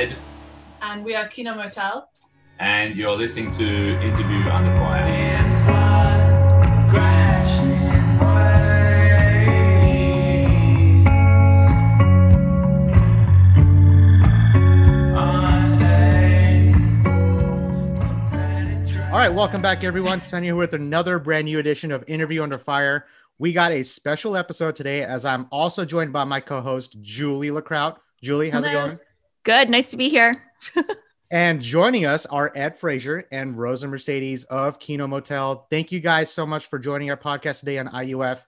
Ed. And we are Kino Motel. And you're listening to Interview Under Fire. All right, welcome back, everyone. Sunny here with another brand new edition of Interview Under Fire. We got a special episode today, as I'm also joined by my co-host Julie Lacrout. Julie, how's Hello. it going? Good. Nice to be here. And joining us are Ed Frazier and Rosa Mercedes of Kino Motel. Thank you guys so much for joining our podcast today on IUF.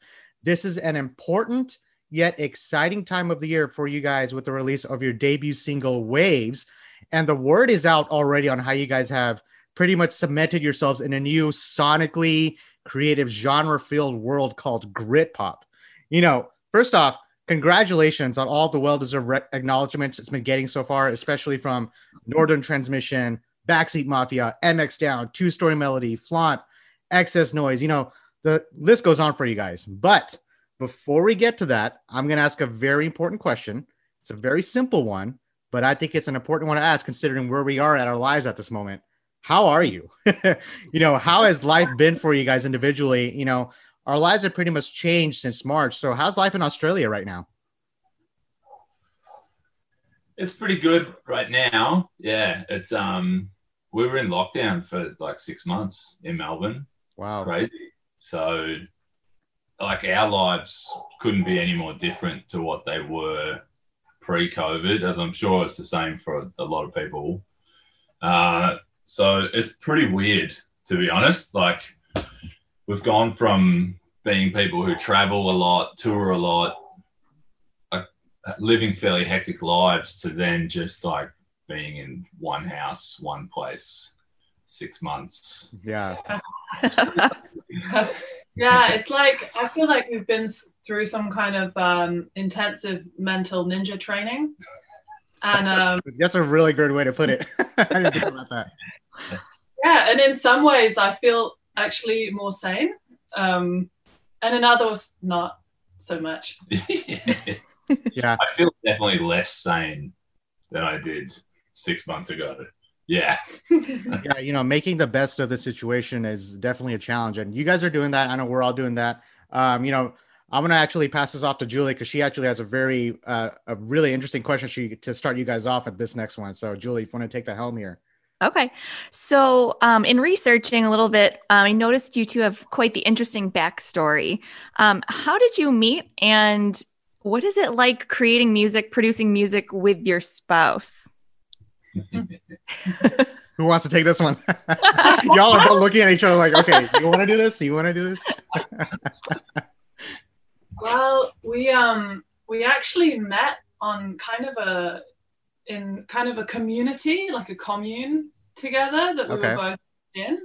This is an important yet exciting time of the year for you guys with the release of your debut single, Waves. And the word is out already on how you guys have pretty much cemented yourselves in a new sonically creative genre filled world called grit pop. You know, first off, congratulations on all the well deserved re- acknowledgments it's been getting so far, especially from Northern Transmission, Backseat Mafia, MX Down, Two Story Melody, Flaunt, Excess Noise. You know, the list goes on for you guys. But before we get to that, I'm going to ask a very important question. It's a very simple one, but I think it's an important one to ask considering where we are at our lives at this moment. How are you? you know, how has life been for you guys individually? You know, our lives have pretty much changed since March. So, how's life in Australia right now? It's pretty good right now. Yeah, it's um we were in lockdown for like six months in Melbourne. Wow. It's crazy. So like our lives couldn't be any more different to what they were pre-COVID, as I'm sure it's the same for a lot of people. Uh, so it's pretty weird to be honest. Like we've gone from being people who travel a lot, tour a lot, like living fairly hectic lives to then just like being in one house, one place, six months. Yeah. yeah, it's like I feel like we've been through some kind of um, intensive mental ninja training. And um, That's a really good way to put it. I didn't think about that. yeah, and in some ways, I feel actually more sane. Um, and in others, not so much. Yeah. I feel definitely less sane than I did six months ago. Yeah. yeah, you know, making the best of the situation is definitely a challenge, and you guys are doing that. I know we're all doing that. Um, you know, I'm gonna actually pass this off to Julie because she actually has a very, uh, a really interesting question she to start you guys off at this next one. So, Julie, if you want to take the helm here. Okay. So, um, in researching a little bit, um, I noticed you two have quite the interesting backstory. Um, how did you meet, and what is it like creating music, producing music with your spouse? Who wants to take this one? Y'all are both looking at each other like, okay, you want to do this? You want to do this? Well, we um we actually met on kind of a in kind of a community, like a commune together that we Okay. were both in.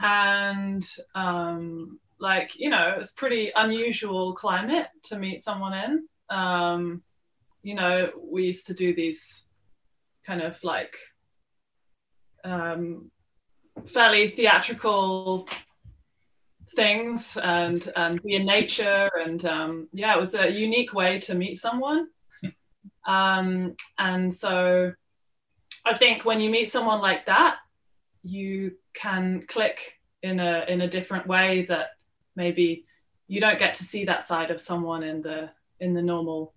And um like, you know, it's pretty unusual climate to meet someone in. Um, you know, we used to do these kind of like um fairly theatrical things and and be in nature and um, yeah it was a unique way to meet someone um, and so i think when you meet someone like that you can click in a in a different way that maybe you don't get to see that side of someone in the in the normal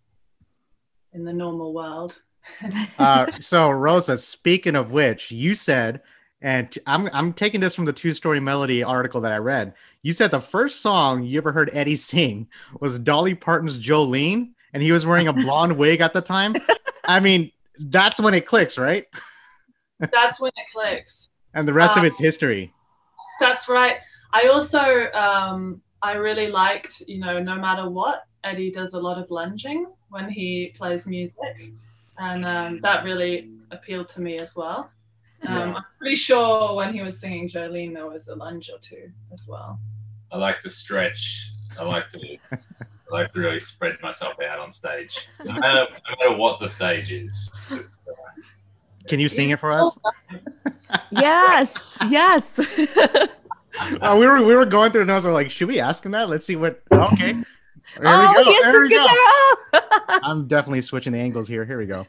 in the normal world Uh, so, Rosa, speaking of which, you said, and I'm I'm taking this from the Two Story Melody article that I read. You said the first song you ever heard Eddie sing was Dolly Parton's Jolene, and he was wearing a blonde wig at the time. I mean, that's when it clicks, right? that's when it clicks And the rest of Um, it's history. That's right. I also um, I really liked, you know, no matter what, Eddie does a lot of lunging when he plays music, and um, that really appealed to me as well. Um, I'm pretty sure when he was singing Jolene, there was a lunge or two as well. I like to stretch. I like to I like to really spread myself out on stage. No matter, no matter what the stage is. Uh, Can you sing it for us? yes, yes. Uh, we were we were going through notes. We're like, should we ask him that? Let's see what. Okay. There oh, we go. yes, There we go. I'm definitely switching the angles here. Here we go.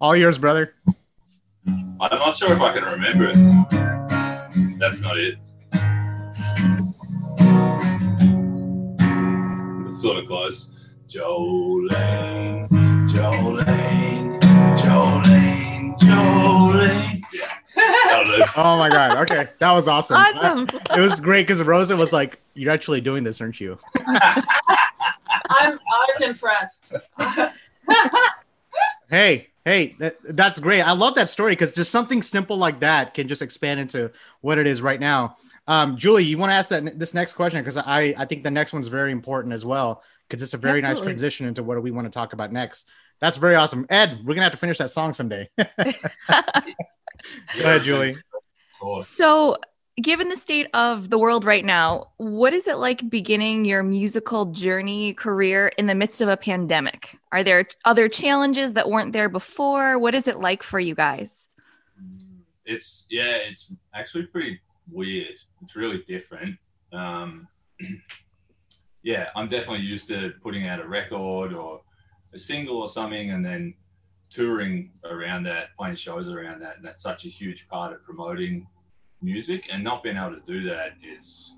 All yours, brother. I'm not sure if I can remember it. That's not it. Sort of close. Jolene, Jolene, Jolene, Jolene. Yeah. Oh my god. Okay, that was awesome. Awesome. It was great because Rosa was like, "You're actually doing this, aren't you?" I'm, I was impressed. Hey, hey, that, that's great. I love that story because just something simple like that can just expand into what it is right now. Um, Julie, you want to ask that this next question because I I think the next one's very important as well because it's a very nice transition into what we want to talk about next. That's very awesome. Ed, we're gonna have to finish that song someday. Go ahead, Julie. So, given the state of the world right now, what is it like beginning your musical journey career in the midst of a pandemic? Are there other challenges that weren't there before? What is it like for you guys? It's yeah, it's actually pretty weird. It's really different. Um, yeah, I'm definitely used to putting out a record or a single or something, and then touring around that, playing shows around that, and that's such a huge part of promoting music. And not being able to do that is,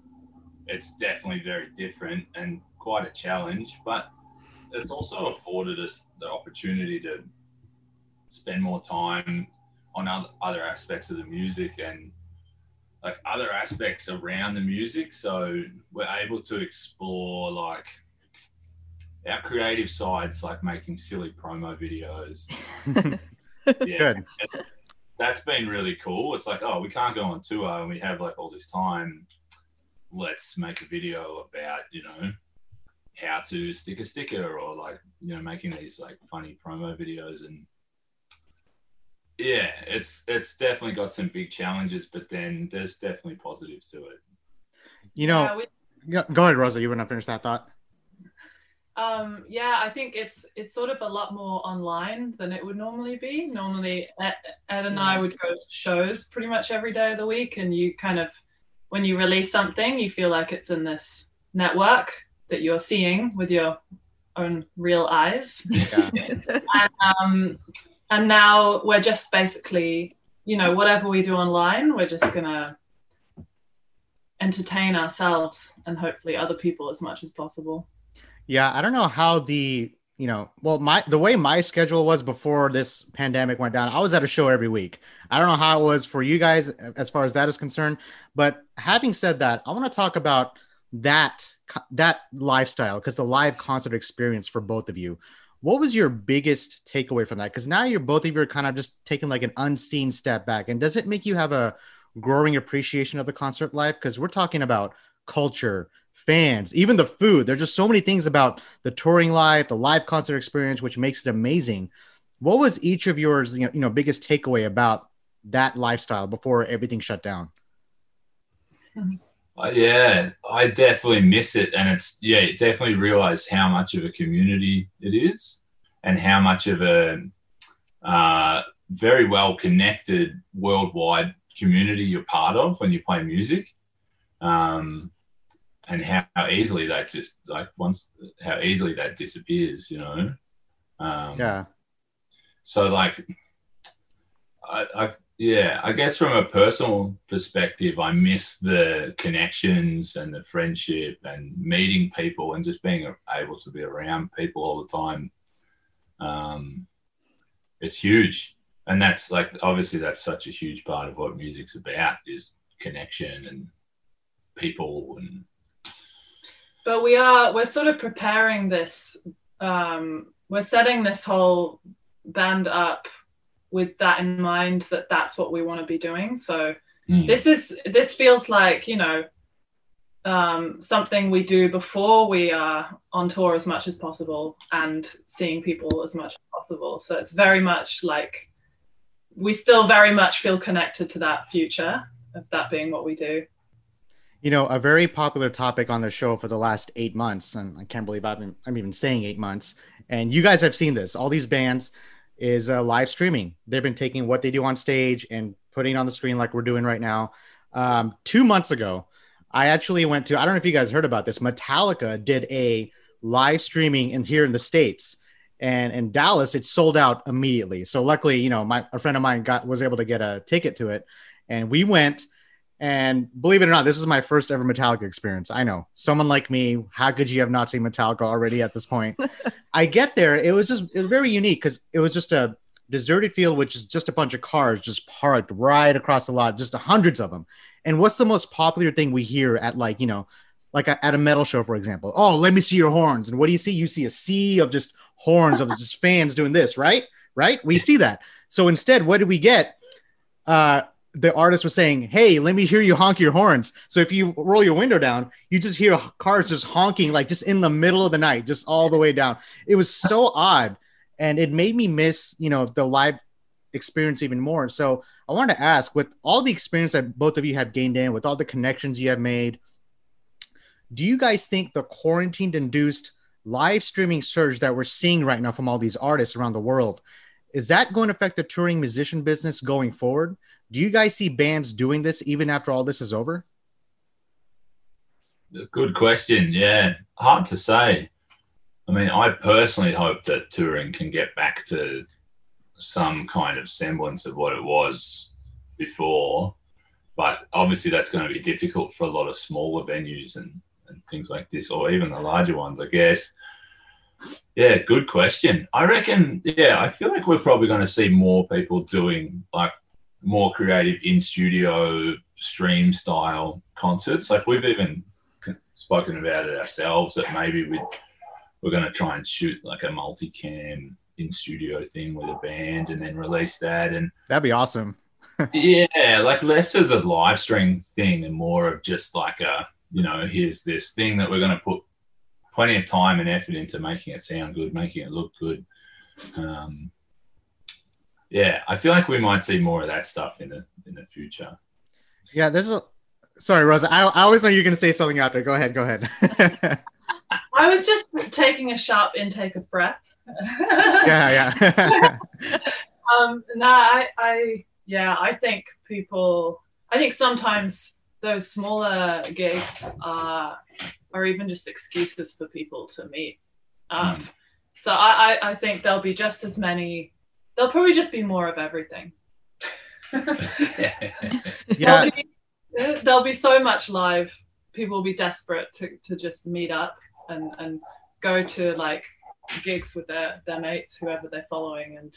it's definitely very different and quite a challenge. But it's also afforded us the opportunity to spend more time on other, other aspects of the music and like other aspects around the music. So we're able to explore like our creative sides, like making silly promo videos. Yeah, Good. that's been really cool. It's like, oh, we can't go on tour and we have like all this time. Let's make a video about, you know, how to stick a sticker or like, you know, making these like funny promo videos and yeah, it's it's definitely got some big challenges, but then there's definitely positives to it. You Yeah, know, we- go go ahead, Rosa. You want to finish that thought? Um, yeah, I think it's it's sort of a lot more online than it would normally be. Normally, Ed, Ed and I would go to shows pretty much every day of the week, and you kind of, when you release something, you feel like it's in this network that you're seeing with your own real eyes. Yeah. and, um, and now we're just basically, you know, whatever we do online, we're just gonna entertain ourselves and hopefully other people as much as possible. Yeah, I don't know how the you know, well, my the way my schedule was before this pandemic went down, I was at a show every week. I don't know how it was for you guys as far as that is concerned, but having said that, I want to talk about that that lifestyle because the live concert experience for both of you. What was your biggest takeaway from that? Because now you're both of you are kind of just taking like an unseen step back, and does it make you have a growing appreciation of the concert life? Because we're talking about culture, fans, even the food. There's just so many things about the touring life, the live concert experience, which makes it amazing. What was each of yours, you know, you know biggest takeaway about that lifestyle before everything shut down? Hmm. Uh, yeah, I definitely miss it, and it's yeah, you definitely realize how much of a community it is, and how much of a uh, very well connected worldwide community you're part of when you play music, um, and how, how easily that just like once how easily that disappears, you know. Um, Yeah. so like, I, I yeah, I guess from a personal perspective, I miss the connections and the friendship and meeting people and just being able to be around people all the time. Um, it's huge, and that's like obviously that's such a huge part of what music's about is connection and people and but we are we're sort of preparing this um, we're setting this whole band up with that in mind that that's what we want to be doing so Mm. this is this feels like you know um, something we do before we are on tour as much as possible and seeing people as much as possible so it's very much like we still very much feel connected to that future of that being what we do You know, a very popular topic on the show for the last eight months, and I can't believe I've been, I'm even saying eight months. And you guys have seen this. All these bands is uh, live streaming. They've been taking what they do on stage and putting it on the screen like we're doing right now. Um, two months ago, I actually went to. I don't know if you guys heard about this. Metallica did a live streaming in here in the states, and in Dallas it sold out immediately. So luckily, you know, my a friend of mine got was able to get a ticket to it, and we went. And believe it or not, this is my first ever Metallica experience. I know someone like me, how could you have not seen Metallica already at this point? I get there, it was just it was very unique because it was just a deserted field, which is just a bunch of cars just parked right across the lot, just hundreds of them. And what's the most popular thing we hear at like you know, like at a metal show, for example? Oh, let me see your horns. And what do you see? You see a sea of just horns of just fans doing this, right? Right? We see that. So instead, what did we get? Uh, the artist was saying, "Hey, let me hear you honk your horns." So if you roll your window down, you just hear cars just honking, like just in the middle of the night, just all the way down. It was so odd, and it made me miss, you know, the live experience even more. So I wanted to ask, with all the experience that both of you have gained in, with all the connections you have made, do you guys think the quarantine-induced live streaming surge that we're seeing right now from all these artists around the world is that going to affect the touring musician business going forward? Do you guys see bands doing this even after all this is over? Good question. Yeah, hard to say. I mean, I personally hope that touring can get back to some kind of semblance of what it was before. But obviously, that's going to be difficult for a lot of smaller venues and, and things like this, or even the larger ones, I guess. Yeah, good question. I reckon, yeah, I feel like we're probably going to see more people doing like more creative in studio stream style concerts. Like we've even spoken about it ourselves that maybe we we're going to try and shoot like a multicam in studio thing with a band and then release that and that'd be awesome. yeah, like less as a live stream thing and more of just like a you know here's this thing that we're going to put plenty of time and effort into making it sound good, making it look good. Um, yeah, I feel like we might see more of that stuff in the in the future. Yeah, there's a. Sorry, Rosa. I, I always know you're going to say something after. Go ahead. Go ahead. I was just taking a sharp intake of breath. yeah, yeah. um, no, I, I, yeah, I think people. I think sometimes those smaller gigs are are even just excuses for people to meet. Um, mm. So I, I, I think there'll be just as many. There'll probably just be more of everything. yeah. There'll be, there'll be so much live. People will be desperate to, to just meet up and, and go to like gigs with their, their mates, whoever they're following, and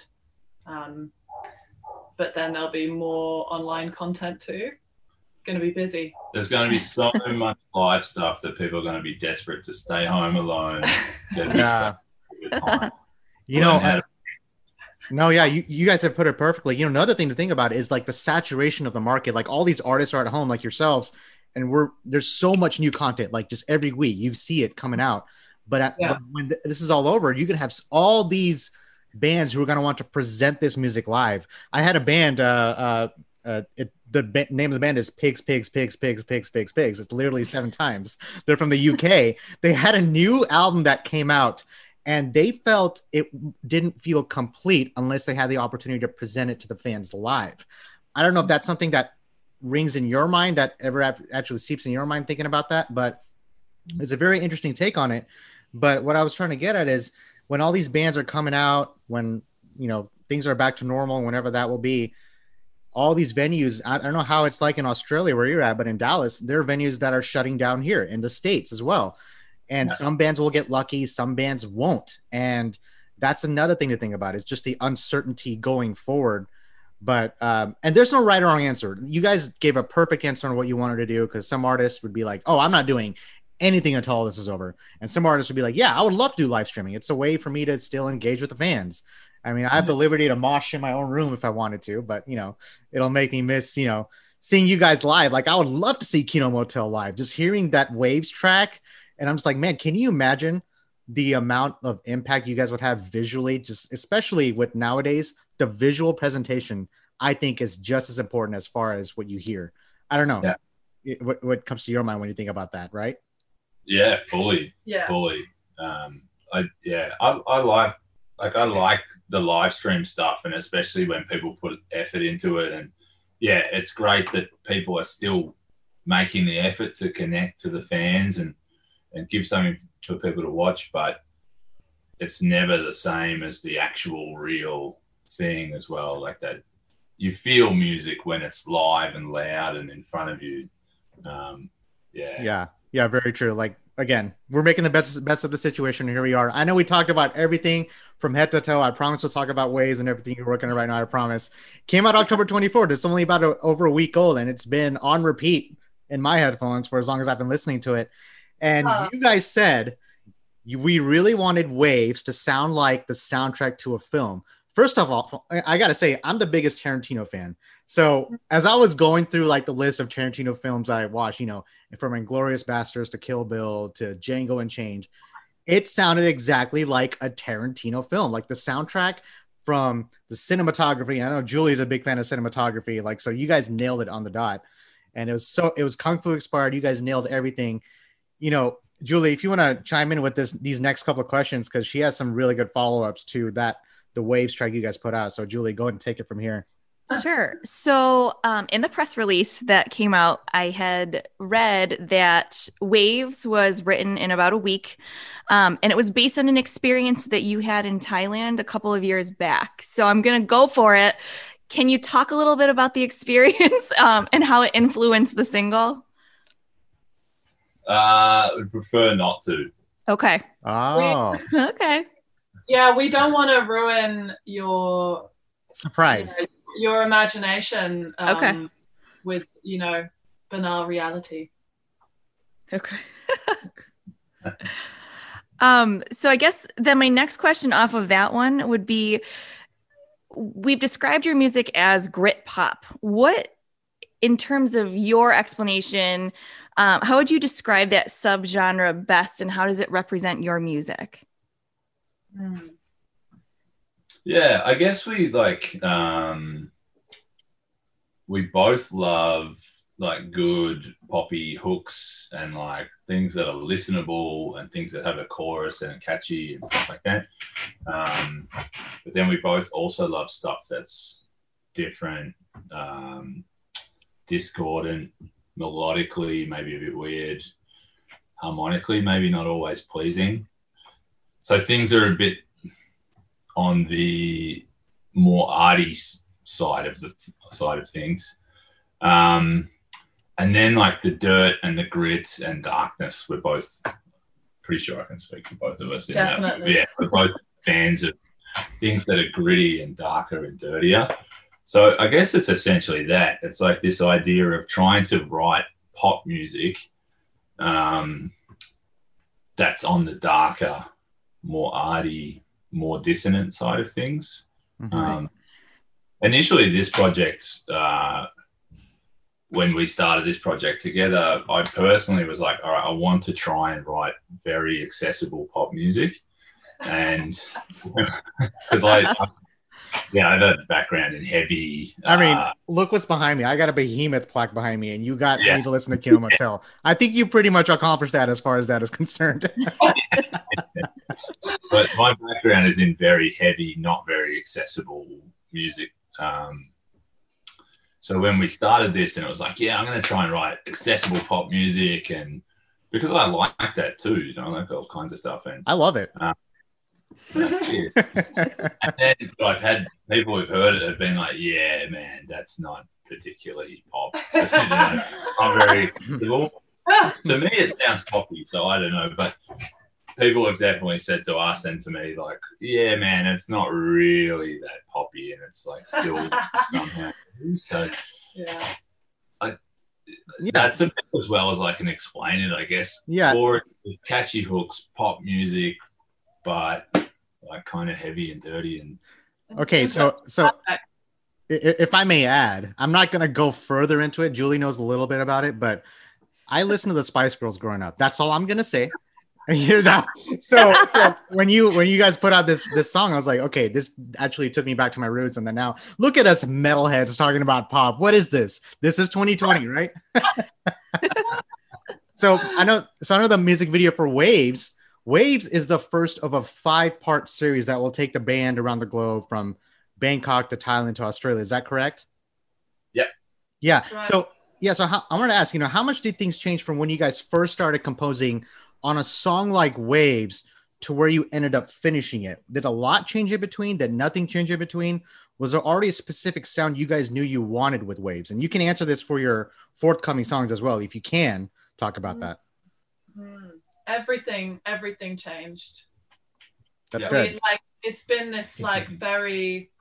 um, but then there'll be more online content too going to be busy. There's going to be so much live stuff that people are going to be desperate to stay home alone. yeah. You know, to- no, yeah, you, you guys have put it perfectly. You know, another thing to think about is like the saturation of the market. Like all these artists are at home, like yourselves, and we're there's so much new content. Like just every week, you see it coming out. But, at, yeah. but when th- this is all over, you can have all these bands who are going to want to present this music live. I had a band, uh, uh, uh, it, the ba- name of the band is Pigs, Pigs, Pigs, Pigs, Pigs, Pigs, Pigs. It's literally seven times. They're from the UK. they had a new album that came out, and they felt it didn't feel complete unless they had the opportunity to present it to the fans live. I don't know if that's something that rings in your mind that ever actually seeps in your mind thinking about that, but it's a very interesting take on it. But what I was trying to get at is when all these bands are coming out, when you know things are back to normal, whenever that will be all these venues I, don't know how it's like in australia where you're at but in dallas there are venues that are shutting down here in the states as well and yeah. some bands will get lucky some bands won't. And that's another thing to think about is just the uncertainty going forward. But um, and there's no right or wrong answer. You guys gave a perfect answer on what you wanted to do because some artists would be like oh i'm not doing anything until this is over. And some artists would be like yeah i would love to do live streaming. It's a way for me to still engage with the fans. I mean, I have the liberty to mosh in my own room if I wanted to, but you know, it'll make me miss, you know, seeing you guys live. Like I would love to see Kino Motel live. Just hearing that waves track, and I'm just like, man, can you imagine the amount of impact you guys would have visually? Just especially with nowadays, the visual presentation, I think is just as important as far as what you hear. I don't know. Yeah. what, what comes to your mind when you think about that, right? Yeah, fully. Yeah. Fully. Um, I yeah, I, I like like I like the live stream stuff, and especially when people put effort into it. And yeah, it's great that people are still making the effort to connect to the fans and and give something for people to watch. But it's never the same as the actual real thing as well. Like that, you feel music when it's live and loud and in front of you. Um, yeah. Yeah. Yeah. Very true. Like again, we're making the best best of the situation. Here we are. I know we talked about everything from head to toe. I promise we'll talk about waves and everything you're working on right now. I promise. Came out October 24th. It's only about a, over a week old, and it's been on repeat in my headphones for as long as I've been listening to it. And you guys said you- we really wanted waves to sound like the soundtrack to a film. First of all, I I gotta say, I'm the biggest Tarantino fan. So as I was going through like the list of Tarantino films I watched, you know, from Inglourious Basterds to Kill Bill to Django Unchained, it sounded exactly like a Tarantino film. Like the soundtrack from the cinematography. I know Julie's a big fan of cinematography. Like, so you guys nailed it on the dot. And it was so it was Kung Fu inspired. You guys nailed everything. You know, Julie, if you want to chime in with this these next couple of questions, because she has some really good follow-ups to that the waves track you guys put out. So Julie, go ahead and take it from here. Sure. So, um, in the press release that came out, I had read that Waves was written in about a week, um, and it was based on an experience that you had in Thailand a couple of years back. So, I'm going to go for it. Can you talk a little bit about the experience um, and how it influenced the single? Uh, would prefer not to. Okay. Oh, Okay. Yeah, we don't want to ruin your surprise. you know, your imagination um, Okay. with you know banal reality. Okay. um, so I guess then my next question off of that one would be we've described your music as grit pop. What in terms of your explanation, um, how would you describe that subgenre best and how does it represent your music? Yeah, I guess we like um we both love like good poppy hooks and like things that are listenable and things that have a chorus and are catchy and stuff like that. Um, but then we both also love stuff that's different, um, discordant, melodically, maybe a bit weird, harmonically, maybe not always pleasing. So things are a bit on the more arty side of the side of things. Um, and then like the dirt and the grit and darkness, we're both pretty sure I can speak for both of us. in that. Definitely. Yeah, we're both fans of things that are gritty and darker and dirtier. So I guess it's essentially that. It's like this idea of trying to write pop music um, that's on the darker, more arty, more dissonant side of things. Mhm. Um, initially, this project, uh, when we started this project together, I personally was like, all right, I want to try and write very accessible pop music. And because I, I, yeah, I have a background in heavy. I mean, uh, look what's behind me. I got a Behemoth plaque behind me, and you got Yeah. me to listen to Kino Motel. I think you pretty much accomplished that as far as that is concerned. but my background is in very heavy, not very accessible music. Um, so when we started this, and it was like, yeah, I'm going to try and write accessible pop music, and because I like that too, you know, I like all kinds of stuff. And, I love it. cheers. And then I've had people who've heard it have been like, yeah, man, that's not particularly pop. You know, it's not very accessible. to me it sounds poppy so i don't know but people have definitely said to us and to me like yeah man it's not really that poppy and it's like still somehow so yeah. yeah, that's a as well as i can explain it i guess yeah. or with catchy hooks pop music but like kind of heavy and dirty and Okay, so so if I may add, I'm not gonna go further into it. Julie knows a little bit about it, but I listened to the Spice Girls growing up. That's all I'm gonna say. You know, so, so when you when you guys put out this this song, I was like, okay, this actually took me back to my roots. And then now look at us metalheads talking about pop. What is this? This is 2020, right? so I know so I know the music video for Waves. Waves is the first of a five part series that will take the band around the globe from Bangkok to Thailand to Australia. Is that correct? Yeah. Yeah. Right. So yeah. So how, I want to ask, you know, how much did things change from when you guys first started composing on a song like Waves to where you ended up finishing it? Did a lot change in between? Did nothing change in between? Was there already a specific sound you guys knew you wanted with Waves? And you can answer this for your forthcoming songs as well, if you can talk about that. Mm. Everything, everything changed. That's Yeah. good. We, like it's been this like very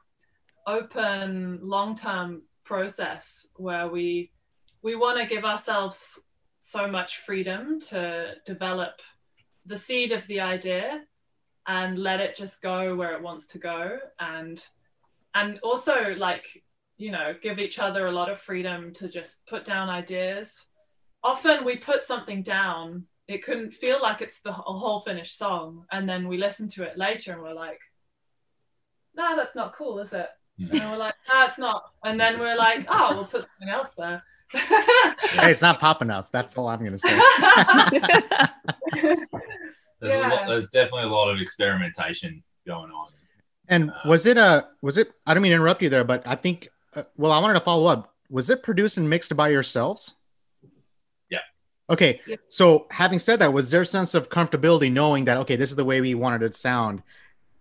open long-term process where we we want to give ourselves so much freedom to develop the seed of the idea and let it just go where it wants to go and and also like you know give each other a lot of freedom to just put down ideas often we put something down it couldn't feel like it's the a whole finished song and then we listen to it later and we're like no that's not cool is it Yeah. and we're like no it's not and then we're like oh we'll put something else there Hey, it's not pop enough. That's all I'm gonna say. There's, a Yeah. lot, there's definitely a lot of experimentation going on. And was it a was it? I don't mean to interrupt you there, but I think. Uh, well, I wanted to follow up. Was it produced and mixed by yourselves? Yeah. Okay. Yeah. So, having said that, was there a sense of comfortability knowing that okay, this is the way we wanted it to sound,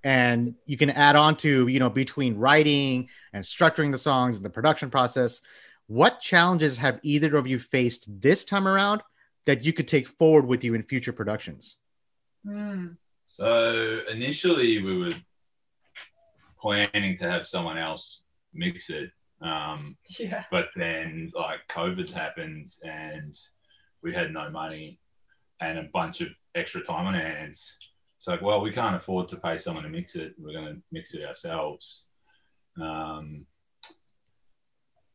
and you can add on to you know between writing and structuring the songs and the production process. What challenges have either of you faced this time around that you could take forward with you in future productions? Mm. So initially, we were planning to have someone else mix it, um, yeah but then like COVID happened and we had no money and a bunch of extra time on our hands. It's like, well, we can't afford to pay someone to mix it. We're going to mix it ourselves. Um,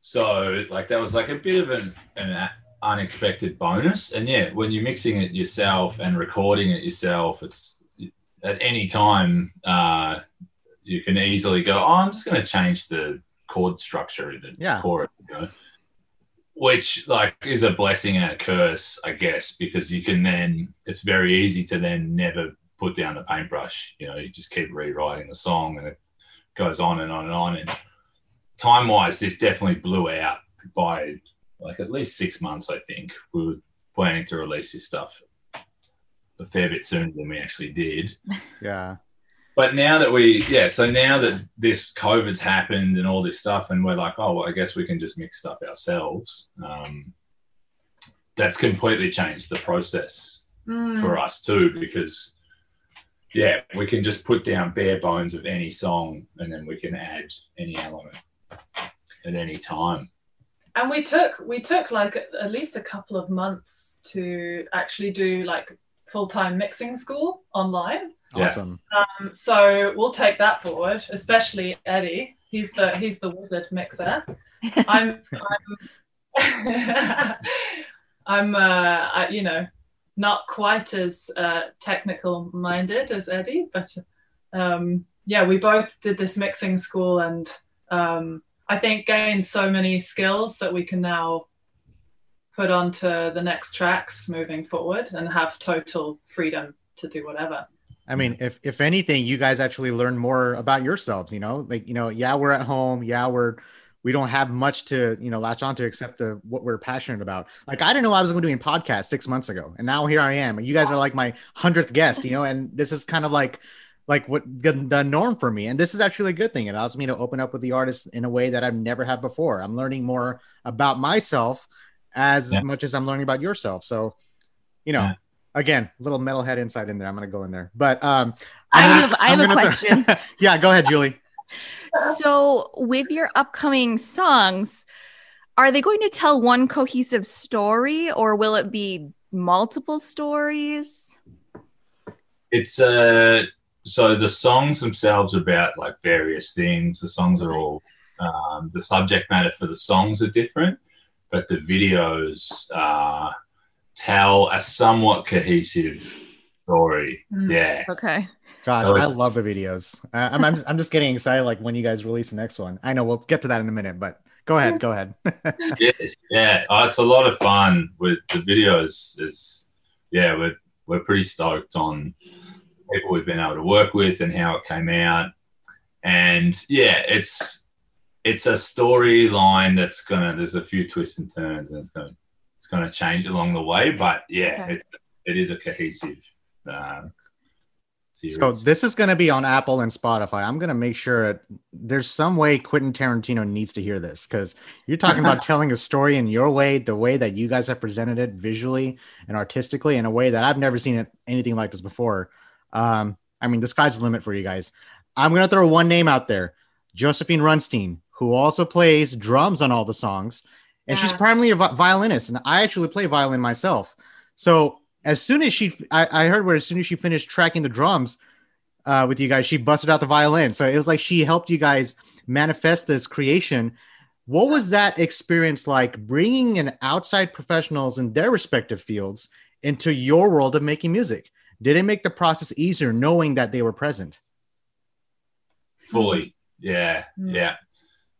so like that was like a bit of an, an unexpected bonus. And yeah, when you're mixing it yourself and recording it yourself, it's at any time uh, you can easily go, oh, I'm just going to change the chord structure in the Yeah. chorus, you know? Which like is a blessing and a curse, I guess, because you can then it's very easy to then never put down the paintbrush. You know, you just keep rewriting the song and it goes on and on and on. And time wise, this definitely blew out by like at least six months, I think. We were planning to release this stuff a fair bit sooner than we actually did. Yeah. But now that we, yeah, so now that this COVID's happened and all this stuff, and we're like, oh, well, I guess we can just mix stuff ourselves. Um, that's completely changed the process Mm. for us too, because yeah, we can just put down bare bones of any song, and then we can add any element at any time. and we took we took like at least a couple of months to actually do like full-time mixing school online. Awesome. um, so we'll take that forward especially eddie he's the he's the wizard mixer i'm i'm i'm uh I, you know not quite as uh, technical minded as eddie but um yeah we both did this mixing school and um I think gained so many skills that we can now put onto the next tracks moving forward and have total freedom to do whatever. I mean, if if anything, you guys actually learn more about yourselves. You know, like you know, yeah, we're at home. Yeah, we're we don't have much to you know latch onto except the what we're passionate about. Like I didn't know I was going to be doing podcasts six months ago, and now here I am. And you guys are like my hundredth guest. You know, and this is kind of like like what the, the norm for me. And this is actually a good thing. It allows me to open up with the artist in a way that I've never had before. I'm learning more about myself as Yeah. much as I'm learning about yourself. So, you know. Yeah. Again, little metalhead inside in there. I'm gonna go in there, but um, I I'm have- I have a gonna question. yeah, go ahead, Julie. So, with your upcoming songs, are they going to tell one cohesive story or will it be multiple stories? It's uh so the songs themselves are about like various things. The songs are all um, the subject matter for the songs are different, but the videos uh, tell a somewhat cohesive story. Mm. Yeah, Okay. Gosh, So I love the videos. Uh, I'm, I'm, just, I'm just getting excited. Like when you guys release the next one. I know we'll get to that in a minute, but go ahead, go ahead. yes, yeah. Oh, it's a lot of fun with the videos. Is yeah, we're we're pretty stoked on people we've been able to work with and how it came out. And yeah, it's it's a storyline that's gonna. There's a few twists and turns, and it's gonna it's gonna change along the way. But yeah, Okay. it, it is a cohesive. Um, series. So this is going to be on Apple and Spotify. I'm going to make sure it, there's some way Quentin Tarantino needs to hear this because you're talking about telling a story in your way, the way that you guys have presented it visually and artistically in a way that I've never seen it anything like this before. Um, I mean, the sky's the limit for you guys. I'm going to throw one name out there, Josephine Runstein, who also plays drums on all the songs, and she's primarily a violinist, and I actually play violin myself. So as soon as she, I, I heard where as soon as she finished tracking the drums uh, with you guys, she busted out the violin. So it was like she helped you guys manifest this creation. What was that experience like bringing in outside professionals in their respective fields into your world of making music? Did it make the process easier knowing that they were present? fully. Yeah, Mm. yeah.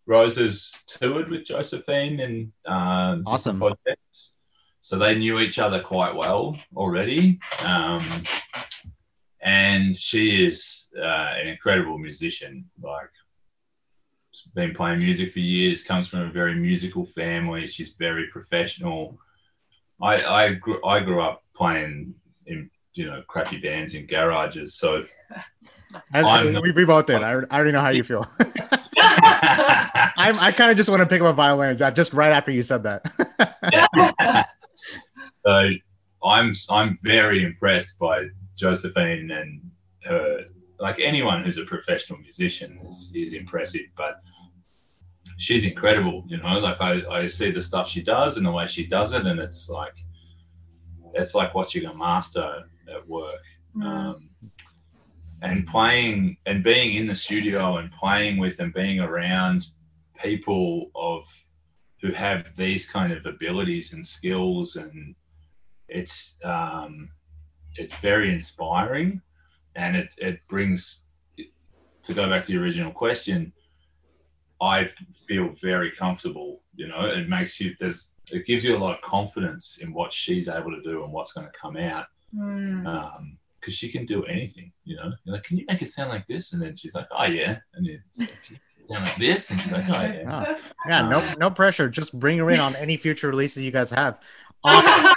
Rose has toured with Josephine and uh, different Awesome. projects, so they knew each other quite well already. Um, and she is uh, an incredible musician. Like, she's been playing music for years. Comes from a very musical family. She's very professional. I I grew, I grew up playing in you know crappy bands in garages, so And, I'm- we, we both did. I, I already know how you feel. I'm, I kind of just want to pick up a violin Jack, just right after you said that. so I'm I'm very impressed by Josephine and her. Like anyone who's a professional musician is, is impressive, but she's incredible. You know, like I, I see the stuff she does and the way she does it, and it's like it's like watching a master at work. Mm. Um, and playing and being in the studio and playing with and being around people of who have these kind of abilities and skills and it's um, it's very inspiring and it, it brings to go back to the original question i feel very comfortable you know it makes you there's it gives you a lot of confidence in what she's able to do and what's going to come out Mm. um because she can do anything you know you're like can you make it sound like this and then she's like oh yeah and then like, you sound like this and she's like oh yeah Oh, yeah, no, no pressure. Just bring her in on any future releases you guys have. On,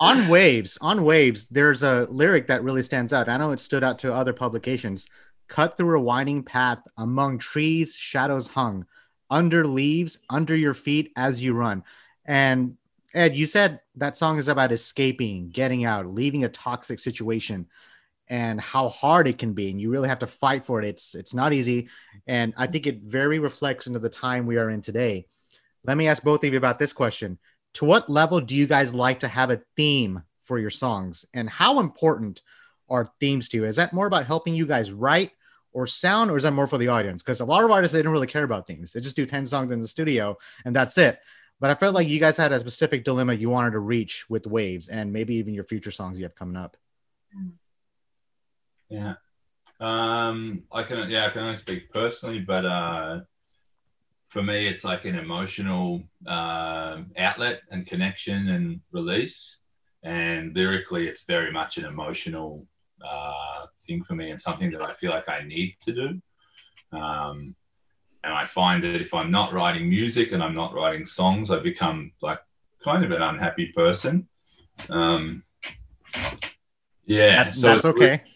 on waves, on waves. There's a lyric that really stands out. I know it stood out to other publications. Cut through a winding path among trees, shadows hung, under leaves, under your feet as you run. And Ed, you said that song is about escaping, getting out, leaving a toxic situation, and how hard it can be. And you really have to fight for it. It's it's not easy. And I think it very reflects into the time we are in today. Let me ask both of you about this question. To what level do you guys like to have a theme for your songs? And how important are themes to you? Is that more about helping you guys write or sound, or is that more for the audience? Because a lot of artists, they don't really care about themes. They just do 10 songs in the studio and that's it. But I felt like you guys had a specific dilemma you wanted to reach with Waves and maybe even your future songs you have coming up. Yeah. Um, I can yeah, I can only speak personally, but uh, for me, it's like an emotional um outlet and connection and release. And lyrically, it's very much an emotional uh, thing for me and something that I feel like I need to do. Um, and I find that if I'm not writing music and I'm not writing songs, I become like kind of an unhappy person. Um, yeah, That- so that's okay.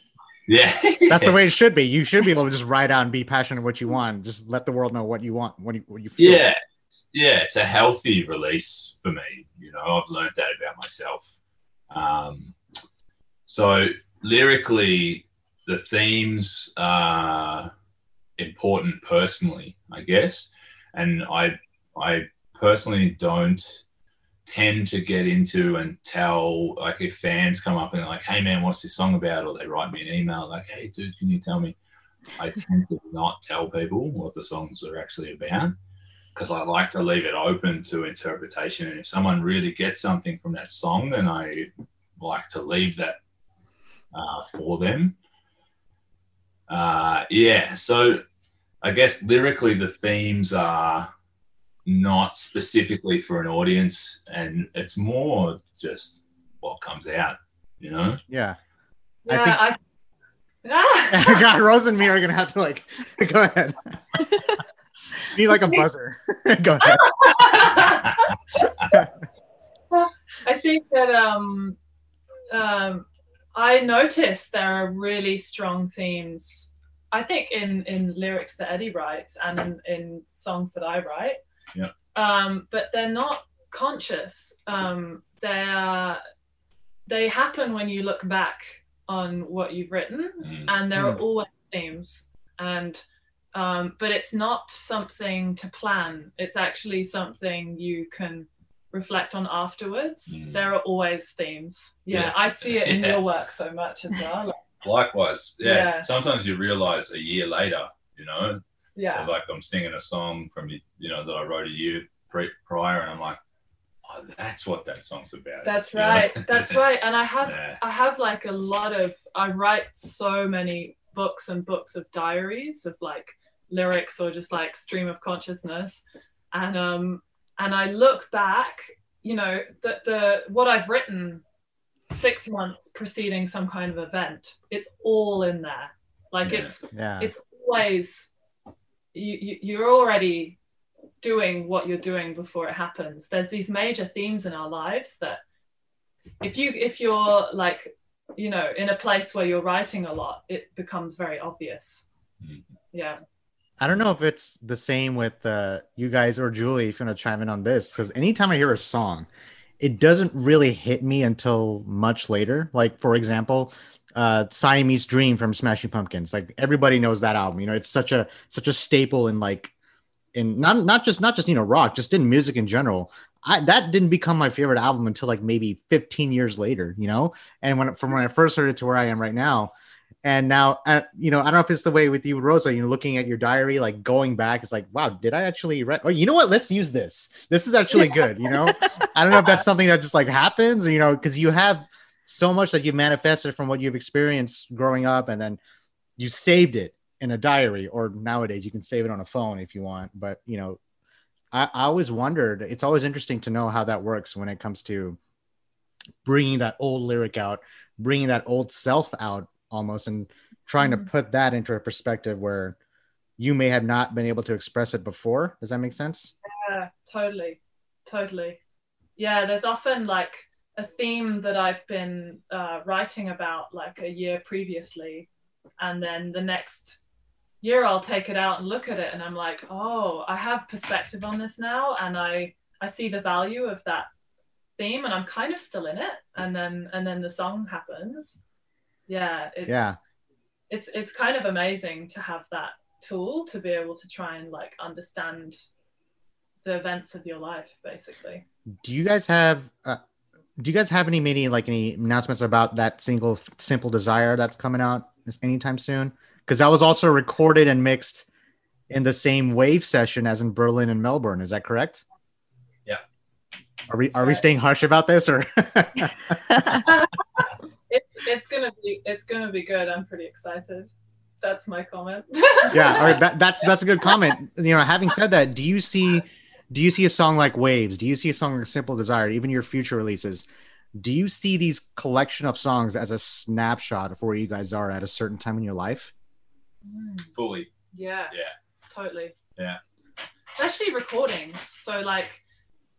Yeah, That's the way it should be. You should be able to just write out and be passionate what you want. Just let the world know what you want, what you, what you feel. yeah yeah it's a healthy release for me you know i've learned that about myself um, so lyrically the themes are important personally i guess and i i personally don't tend to get into and tell like if fans come up and they're like hey man what's this song about or they write me an email like hey dude can you tell me i tend to not tell people what the songs are actually about because I like to leave it open to interpretation. And if someone really gets something from that song, then I like to leave that uh, for them. Uh, yeah, so I guess lyrically, the themes are not specifically for an audience, and it's more just what comes out, you know? Yeah. I think- I! God, Rose and me are gonna have to like go ahead. you need like a buzzer. go ahead. I think that um, um, I noticed there are really strong themes. I think in in lyrics that Eddie writes and in, in songs that I write. Yeah. Um, but they're not conscious. Um, they're they happen when you look back on what you've written, Mm. and there are Mm. always themes. And um, but it's not something to plan. It's actually something you can reflect on afterwards. Mm. There are always themes. Yeah, Yeah. I see it in Yeah. your work so much as well. Like, Likewise, yeah. Yeah. Sometimes you realize a year later, you know, yeah, like I'm singing a song from you know that I wrote a year pre- prior, and I'm like, oh, that's what that song's about. that's know? right. That's right. And I have Yeah. I have like a lot of I write so many books and books of diaries of like lyrics or just like stream of consciousness and um and I look back you know that the what I've written six months preceding some kind of event it's all in there like Yeah. it's Yeah. it's always you, you you're already doing what you're doing before it happens there's these major themes in our lives that if you if you're like you know in a place where you're writing a lot it becomes very obvious Mhm. yeah I don't know if it's the same with uh, you guys or Julie, if you want to chime in on this, because anytime I hear a song, it doesn't really hit me until much later. Like, for example, uh, Siamese Dream from Smashing Pumpkins. Like everybody knows that album. You know, it's such a such a staple in like in not not just not just you know rock, just in music in general. I, that didn't become my favorite album until like maybe 15 years later, you know. And when from when I first heard it to where I am right now, and now uh, you know i don't know if it's the way with you rosa you know looking at your diary like going back it's like wow did i actually write oh you know what? Let's use this. This is actually good you know? I don't know if that's something that just like happens or you know because you have so much that you've manifested from what you've experienced growing up and then you saved it in a diary or nowadays you can save it on a phone if you want but you know I, I always wondered it's always interesting to know how that works when it comes to bringing that old lyric out bringing that old self out almost and trying to Mhm. put that into a perspective where you may have not been able to express it before. Does that make sense? Yeah totally. Totally. Yeah there's often like a theme that i've been uh, writing about like a year previously and then the next year i'll take it out and look at it and i'm like oh i have perspective on this now and i i see the value of that theme and i'm kind of still in it. And then and then the song happens yeah it's Yeah. it's it's kind of amazing to have that tool to be able to try and like understand the events of your life basically. Do you guys have uh, do you guys have any maybe like any announcements about that single simple desire that's coming out this- anytime soon? Because that was also recorded and mixed in the same wave session as in berlin and melbourne is that correct? Yeah. are we are we staying hush about this or it's it's gonna be it's gonna be good. I'm pretty excited. That's my comment. Yeah all right that, that's that's a good comment. You know having said that do you see do you see a song like waves? Do you see a song like simple desire even your future releases? Do you see these collection of songs as a snapshot of where you guys are at a certain time in your life? Mm, Fully. yeah. Yeah. totally. Yeah. especially recordings. So like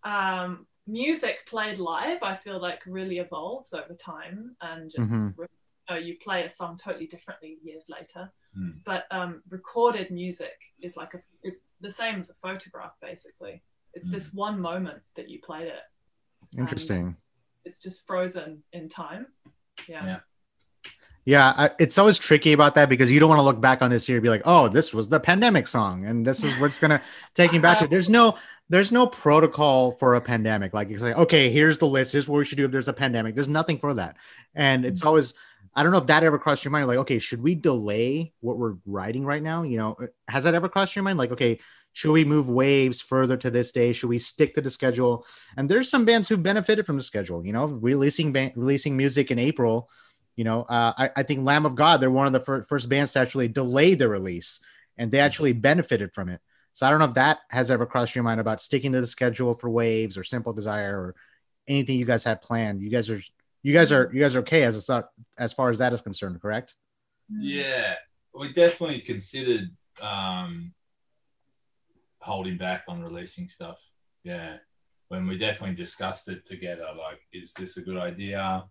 um music played live i feel like really evolves over time and just Mhm. re- uh, you play a song totally differently years later Hmm. but um recorded music is like a it's the same as a photograph basically it's Hmm. this one moment that you played it interesting it's just frozen in time yeah, Yeah. Yeah, I, it's always tricky about that because you don't want to look back on this year and be like, "Oh, this was the pandemic song," and this is what's gonna take you back to. There's no, there's no protocol for a pandemic. Like it's like, okay, here's the list. Here's what we should do if there's a pandemic. There's nothing for that, and it's mm-hmm. always. I don't know if that ever crossed your mind. Like, okay, should we delay what we're writing right now? You know, uh, has that ever crossed your mind? Like, okay, should we move waves further to this day? Should we stick to the schedule? And there's some bands who benefited from the schedule. You know, releasing ban- releasing music in April you know, uh, I, I think Lamb of God, they're one of the fir- first bands to actually delay the release and they mm-hmm. actually benefited from it. So I don't know if that has ever crossed your mind about sticking to the schedule for Waves or Simple Desire or anything you guys had planned. You guys are, you guys are, you guys are okay as a, as far as that is concerned, correct? Yeah, we definitely considered um, holding back on releasing stuff. Yeah, when we definitely discussed it together, like, is this a good idea?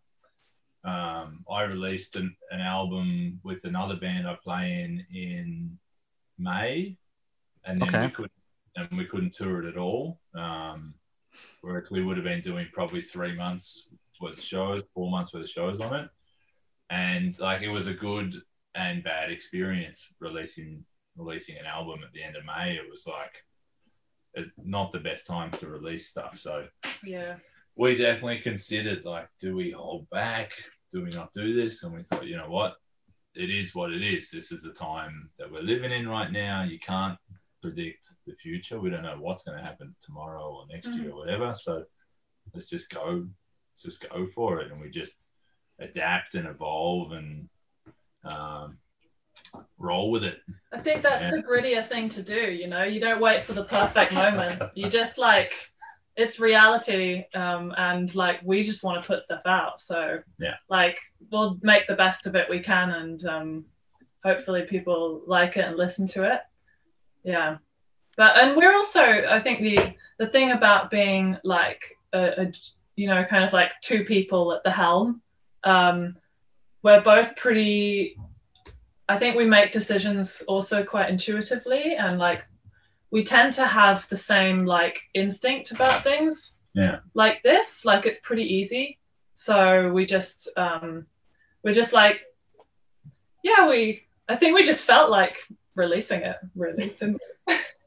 um, I released an, an album with another band I play in in May, and then Okay. we couldn't and we couldn't tour it at all. Um, whereas we would have been doing probably three months worth of shows, four months worth of shows on it, and like it was a good and bad experience releasing releasing an album at the end of May. It was like it, not the best time to release stuff. So Yeah. we definitely considered like, do we hold back? Do we not do this? And we thought, you know what? It is what it is. This is the time that we're living in right now. You can't predict the future. We don't know what's going to happen tomorrow or next year or whatever. So let's just go, let's just go for it. And we just adapt and evolve and um, roll with it. I think that's Yeah. the grittier thing to do. You know, you don't wait for the perfect moment. You just like it's reality, um, and like we just want to put stuff out. So Yeah. like we'll make the best of it we can, and um, hopefully people like it and listen to it. Yeah, but and we're also I think the the thing about being like a, a you know kind of like two people at the helm. Um, we're both pretty I think we make decisions also quite intuitively and like we tend to have the same like instinct about things. Yeah. Like this, like it's pretty easy. So we just um we're just like yeah, we I think we just felt like releasing it really.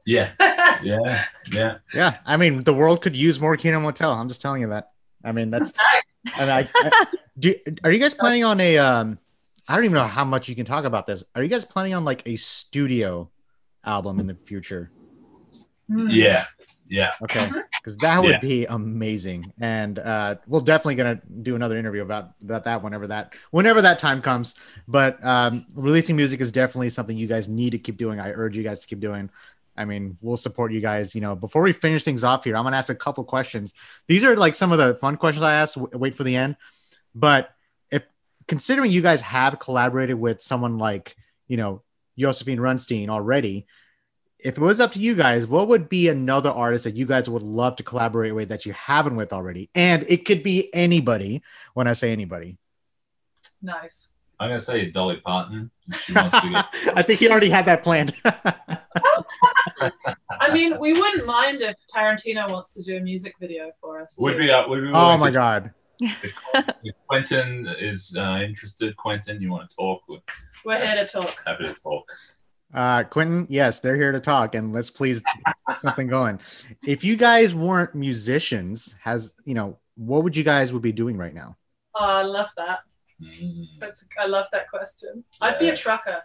Yeah, yeah, yeah. Yeah, I mean, the world could use more Kino Motel. I'm just telling you that. I mean, that's and I, I do. Are you guys planning on a? Um, I don't even know how much you can talk about this. Are you guys planning on like a studio album in the future? Hmm. Yeah, yeah. Okay, because that would Yeah. be amazing, and uh, we're definitely gonna do another interview about about that whenever that whenever that time comes. But um, releasing music is definitely something you guys need to keep doing. I urge you guys to keep doing. I mean, we'll support you guys. You know, before we finish things off here, I'm gonna ask a couple questions. These are like some of the fun questions I asked. w- Wait for the end, but if considering you guys have collaborated with someone like you know Josephine Runstein already, if it was up to you guys, what would be another artist that you guys would love to collaborate with that you haven't with already? And it could be anybody. When I say anybody, Nice. I'm gonna say Dolly Parton. She wants to get I think he already had that planned. I mean, we wouldn't mind if Tarantino wants to do a music video for us. would be up. Would be oh my to- god! If, if Quentin is uh, interested, Quentin, you want to talk? We're We're here to talk. happy to talk. Uh, Quentin, yes, they're here to talk, and let's please get something going. If you guys weren't musicians, has you know, what would you guys would be doing right now? Oh, I love that. Mm. That's, I love that question. I'd be a trucker.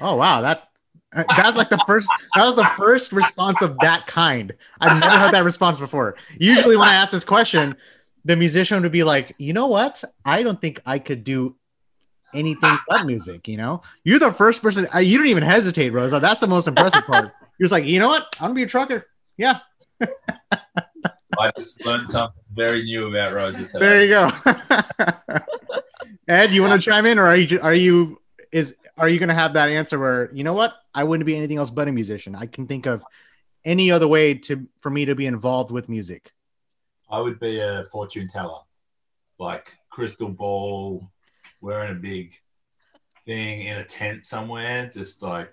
Oh wow, that uh, that was like the first. That was the first response of that kind. I've never heard that response before. Usually, when I ask this question, the musician would be like, "You know what? I don't think I could do anything but music." You know, you're the first person. uh, You don't even hesitate, Rosa. That's the most impressive part. You're just like, you know what? I'm gonna be a trucker. Yeah, I just learned something very new about Rosa today. there you go. Ed, you want to chime in, or are you are you is are you gonna have that answer where you know what? I wouldn't be anything else but a musician. I can think of any other way to for me to be involved with music. I would be a fortune teller, like crystal ball, wearing a big thing in a tent somewhere, just like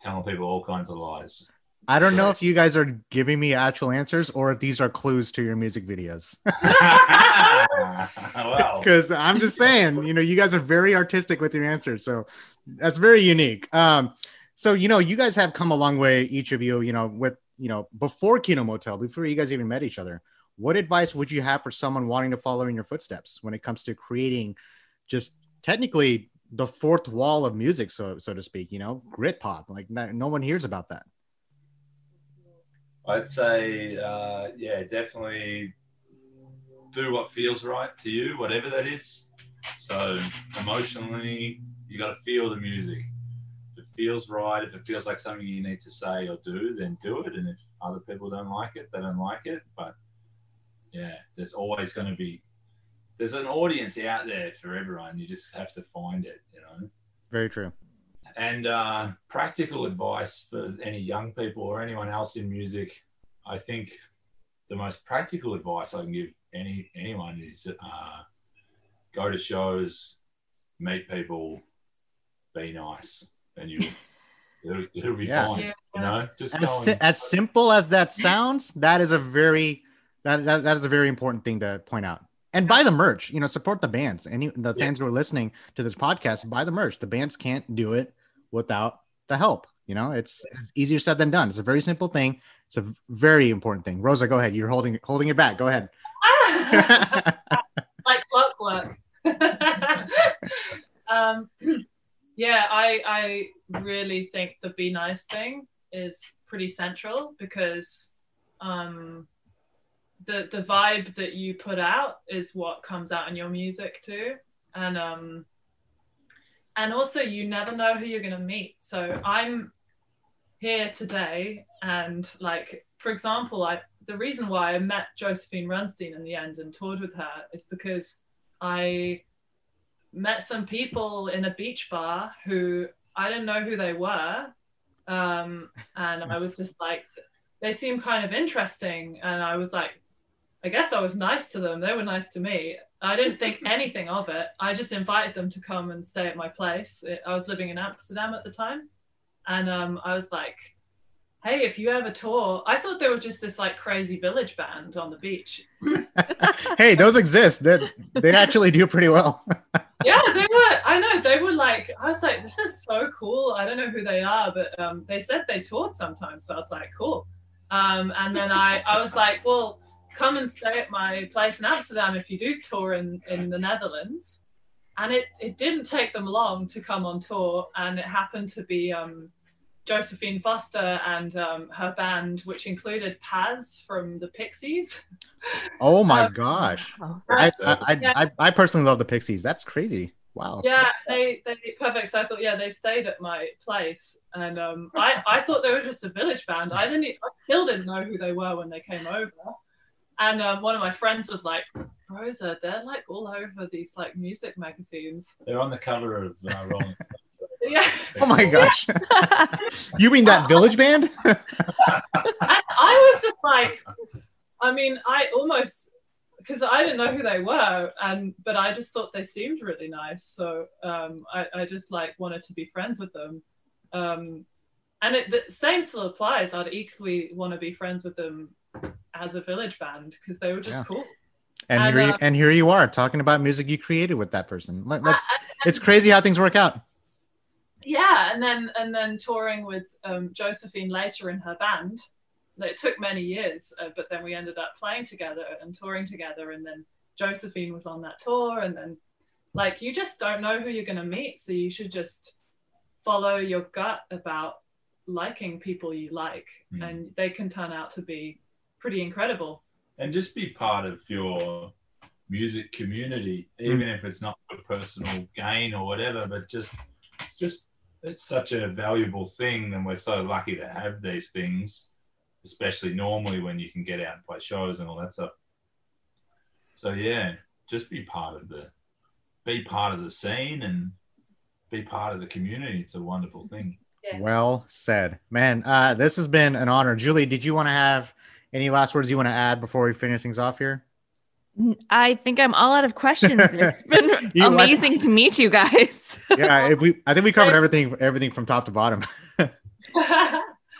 telling people all kinds of lies. I don't know if you guys are giving me actual answers or if these are clues to your music videos. Because I'm just saying, you know, you guys are very artistic with your answers, so that's very unique. Um, so you know, you guys have come a long way, each of you. You know, with you know, before Kino Motel, before you guys even met each other, what advice would you have for someone wanting to follow in your footsteps when it comes to creating, just technically the fourth wall of music, so so to speak? You know, grit pop. Like no, no one hears about that. I'd say, uh, yeah, definitely do what feels right to you, whatever that is. So emotionally, you got to feel the music. If it feels right, if it feels like something you need to say or do, then do it. And if other people don't like it, they don't like it. But yeah, there's always going to be there's an audience out there for everyone. You just have to find it, you know Very true. and uh, practical advice for any young people or anyone else in music, I think the most practical advice I can give any anyone is uh, go to shows, meet people, be nice, and you it'll, it'll be Yeah. fine. Yeah. You know, just As, si- as simple as that sounds, that is a very that, that that is a very important thing to point out. And buy the merch, you know, support the bands. Any the Yeah. fans who are listening to this podcast, buy the merch. The bands can't do it without the help. You know, it's, it's easier said than done. It's a very simple thing. It's a very important thing. Rosa, go ahead. You're holding holding it back. Go ahead. like clockwork. um, yeah, I I really think the be nice thing is pretty central because um, the the vibe that you put out is what comes out in your music too, and um, and also you never know who you're gonna meet. So I'm here today, and like for example, I the reason why I met Josephine Runstein in the end and toured with her is because I met some people in a beach bar who I didn't know who they were. Um, and I was just like, they seemed kind of interesting. And I was like, I guess I was nice to them. They were nice to me. I didn't think anything of it. I just invited them to come and stay at my place. It- I was living in Amsterdam at the time. And um, I was like, hey, if you ever tour, I thought they were just this like crazy village band on the beach. hey, those exist. They they actually do pretty well. yeah, they were. I know they were like. I was like, this is so cool. I don't know who they are, but um, they said they toured sometimes. So I was like, cool. Um, and then I, I was like, well, come and stay at my place in Amsterdam if you do tour in in the Netherlands. And it it didn't take them long to come on tour, and it happened to be um, Josephine Foster and um, her band, which included Paz from the Pixies. Oh my Um, gosh. Wow. I, I, I, Yeah. I, I personally love the Pixies. That's crazy. Wow. Yeah, they they perfect circle. Yeah, they stayed at my place, and um, I I thought they were just a village band. I didn't. I still didn't know who they were when they came over. And um, one of my friends was like, "Rosa, they're like all over these like music magazines." they're on the cover of uh, Rolling. Yeah, Oh my gosh. you mean that village band? and I was just like, I mean, I almost because I didn't know who they were, and but I just thought they seemed really nice, so um, I, I just like wanted to be friends with them. Um, and it, the same still applies. I'd equally want to be friends with them as a village band because they were just Yeah. cool. And And, here, you, uh, and here you are talking about music you created with that person. Let, let's. Uh, It's crazy how things work out. yeah and then and then touring with um, josephine later in her band it took many years uh, but then we ended up playing together and touring together and then josephine was on that tour and then like you just don't know who you're going to meet so you should just follow your gut about liking people you like Mm. and they can turn out to be pretty incredible and just be part of your music community, even if it's not for personal gain or whatever. But just, it's just, it's such a valuable thing, and we're so lucky to have these things, especially normally when you can get out and play shows and all that stuff. So yeah, just be part of the, be part of the scene and be part of the community. It's a wonderful thing. Yeah. Well said, man. Uh, this has been an honor. Julie, did you want to have any last words you want to add before we finish things off here? I think I'm all out of questions. It's been You- amazing to meet you guys. Yeah, if we. I think we covered everything, everything from top to bottom.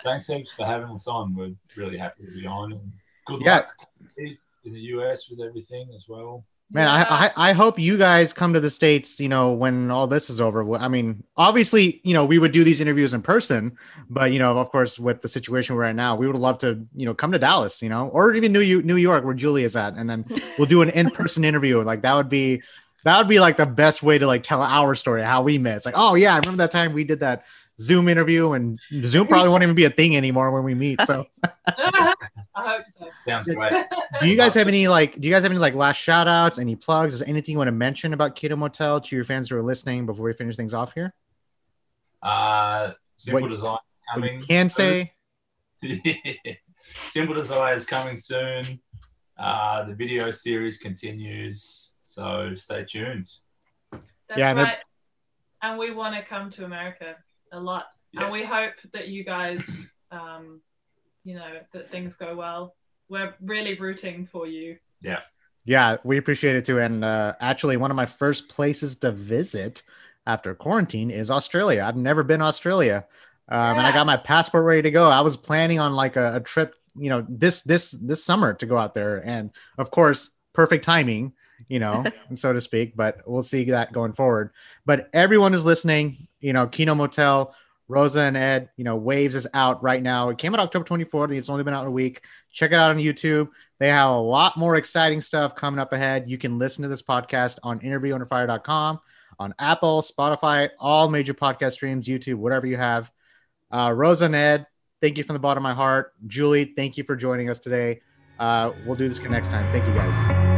Thanks heaps for having us on. We're really happy to be on. And good Yeah. luck in the US with everything as well. Man, Yeah. I, I I hope you guys come to the states. You know, when all this is over. I mean, obviously, you know, we would do these interviews in person, but you know, of course, with the situation we're at now, we would love to, you know, come to Dallas, you know, or even New York, New York, where Julie is at, and then we'll do an in-person interview. Like that would be that would be like the best way to like tell our story, how we met. It's like, oh yeah, I remember that time we did that Zoom interview, and Zoom probably won't even be a thing anymore when we meet. So, i hope so Sounds great. do you guys have any like? Do you guys have any like last shout outs? Any plugs? Is anything you want to mention about Kino Motel to your fans who are listening before we finish things off here? Uh, Simple What- Design coming. you can say. Simple Desire is coming soon. Uh, the video series continues, so stay tuned. That's Yeah, and right. And we want to come to America a lot. And we hope that you guys, um, you know, that things go well. We're really rooting for you. Yeah, Yeah, we appreciate it too. And uh, actually, one of my first places to visit after quarantine is Australia. I've never been Australia, um, yeah. and I got my passport ready to go. I was planning on like a, a trip, you know, this this this summer to go out there, and of course, perfect timing, you know, so to speak. But we'll see that going forward. But everyone is listening. You know, Kino Motel. Rosa and Ed, you know, Waves is out right now. It came out October 24th. It's only been out a week. Check it out on YouTube. They have a lot more exciting stuff coming up ahead. You can listen to this podcast on interviewunderfire.com, on Apple, Spotify, all major podcast streams, YouTube, whatever you have. Uh, Rosa and Ed, thank you from the bottom of my heart. Julie, thank you for joining us today. Uh, we'll do this next time. Thank you guys.